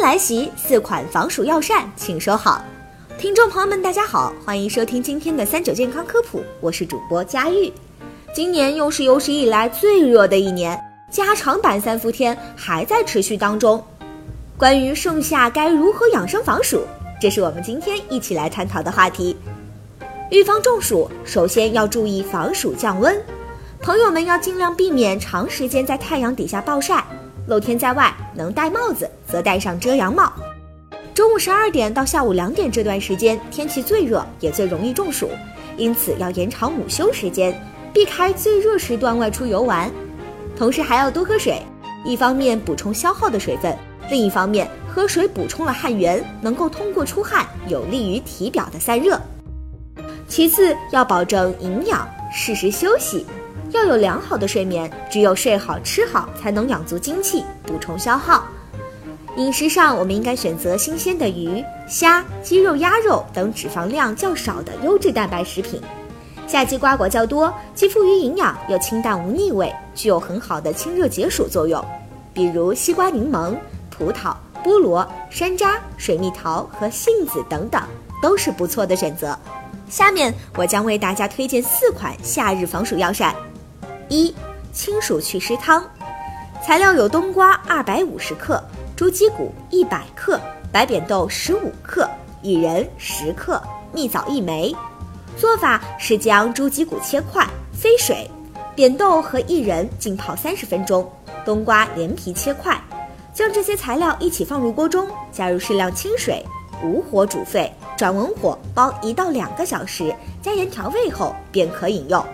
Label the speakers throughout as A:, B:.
A: 来袭，四款防暑药膳，请收好。听众朋友们，大家好，欢迎收听今天的三九健康科普，我是主播佳玉。今年又是有史以来最热的一年，加长版三伏天还在持续当中。关于盛夏该如何养生防暑，这是我们今天一起来探讨的话题。预防中暑，首先要注意防暑降温。朋友们要尽量避免长时间在太阳底下暴晒，露天在外能戴帽子则戴上遮阳帽。中午十二点到下午两点这段时间，天气最热，也最容易中暑，因此要延长午休时间，避开最热时段外出游玩。同时还要多喝水，一方面补充消耗的水分，另一方面喝水补充了汗源，能够通过出汗有利于体表的散热。其次要保证营养，适时休息。要有良好的睡眠，只有睡好吃好，才能养足精气，补充消耗。饮食上，我们应该选择新鲜的鱼、虾、鸡肉、鸭肉等脂肪量较少的优质蛋白食品。夏季瓜果较多，既富于营养，又清淡无腻味，具有很好的清热解暑作用。比如西瓜、柠檬、葡萄、菠萝、山楂、水蜜桃和杏子等等，都是不错的选择。下面我将为大家推荐四款夏日防暑药膳。一清暑祛湿汤，材料有冬瓜二百五十克、猪脊骨一百克、白扁豆十五克、薏仁十克、蜜枣一枚。做法是将猪脊骨切块飞水，扁豆和薏仁浸泡三十分钟，冬瓜连皮切块，将这些材料一起放入锅中，加入适量清水，无火煮沸，转文火煲一到两个小时，加盐调味后便可饮用。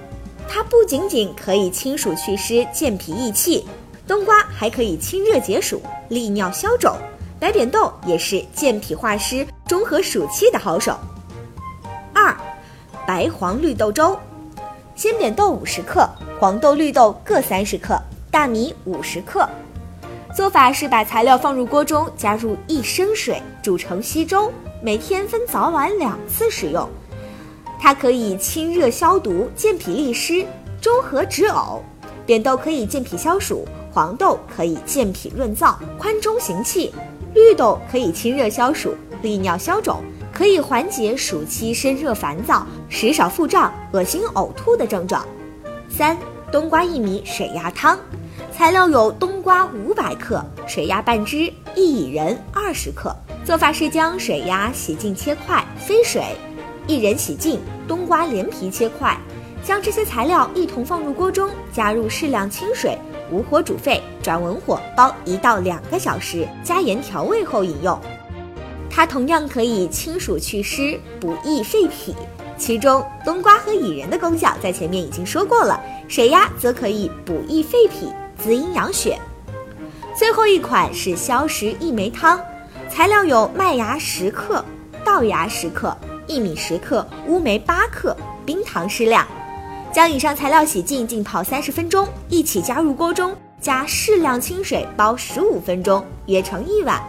A: 它不仅仅可以清暑祛湿、健脾益气，冬瓜还可以清热解暑、利尿消肿，白扁豆也是健脾化湿、中和暑气的好手。二，白黄绿豆粥，鲜扁豆五十克，黄豆、绿豆各三十克，大米五十克。做法是把材料放入锅中，加入一升水，煮成稀粥，每天分早晚两次食用。它可以清热消毒、健脾利湿、中和止呕。扁豆可以健脾消暑，黄豆可以健脾润燥、宽中行气，绿豆可以清热消暑、利尿消肿，可以缓解暑期身热烦躁、食少腹胀、恶心呕吐的症状。三、冬瓜薏米水鸭汤，材料有冬瓜五百克、水鸭半只、薏苡仁二十克。做法是将水鸭洗净切块，飞水。薏仁洗净，冬瓜连皮切块，将这些材料一同放入锅中，加入适量清水，无火煮沸，转文火煲一到两个小时，加盐调味后饮用。它同样可以清暑祛湿、补益肺脾。其中，冬瓜和薏仁的功效在前面已经说过了，水鸭则可以补益肺脾、滋阴养血。最后一款是消食益酶汤，材料有麦芽十克、稻芽十克。薏米十克，乌梅八克，冰糖适量。将以上材料洗净，浸泡三十分钟，一起加入锅中，加适量清水煲十五分钟，约成一碗。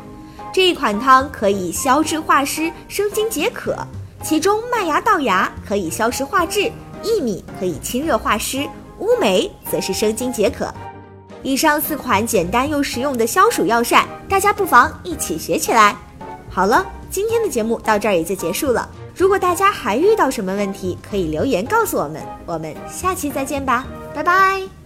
A: 这一款汤可以消滞化湿、生津解渴。其中麦芽、稻芽可以消食化滞，薏米可以清热化湿，乌梅则是生津解渴。以上四款简单又实用的消暑药膳，大家不妨一起学起来。好了，今天的节目到这儿也就结束了。如果大家还遇到什么问题，可以留言告诉我们，我们下期再见吧，拜拜。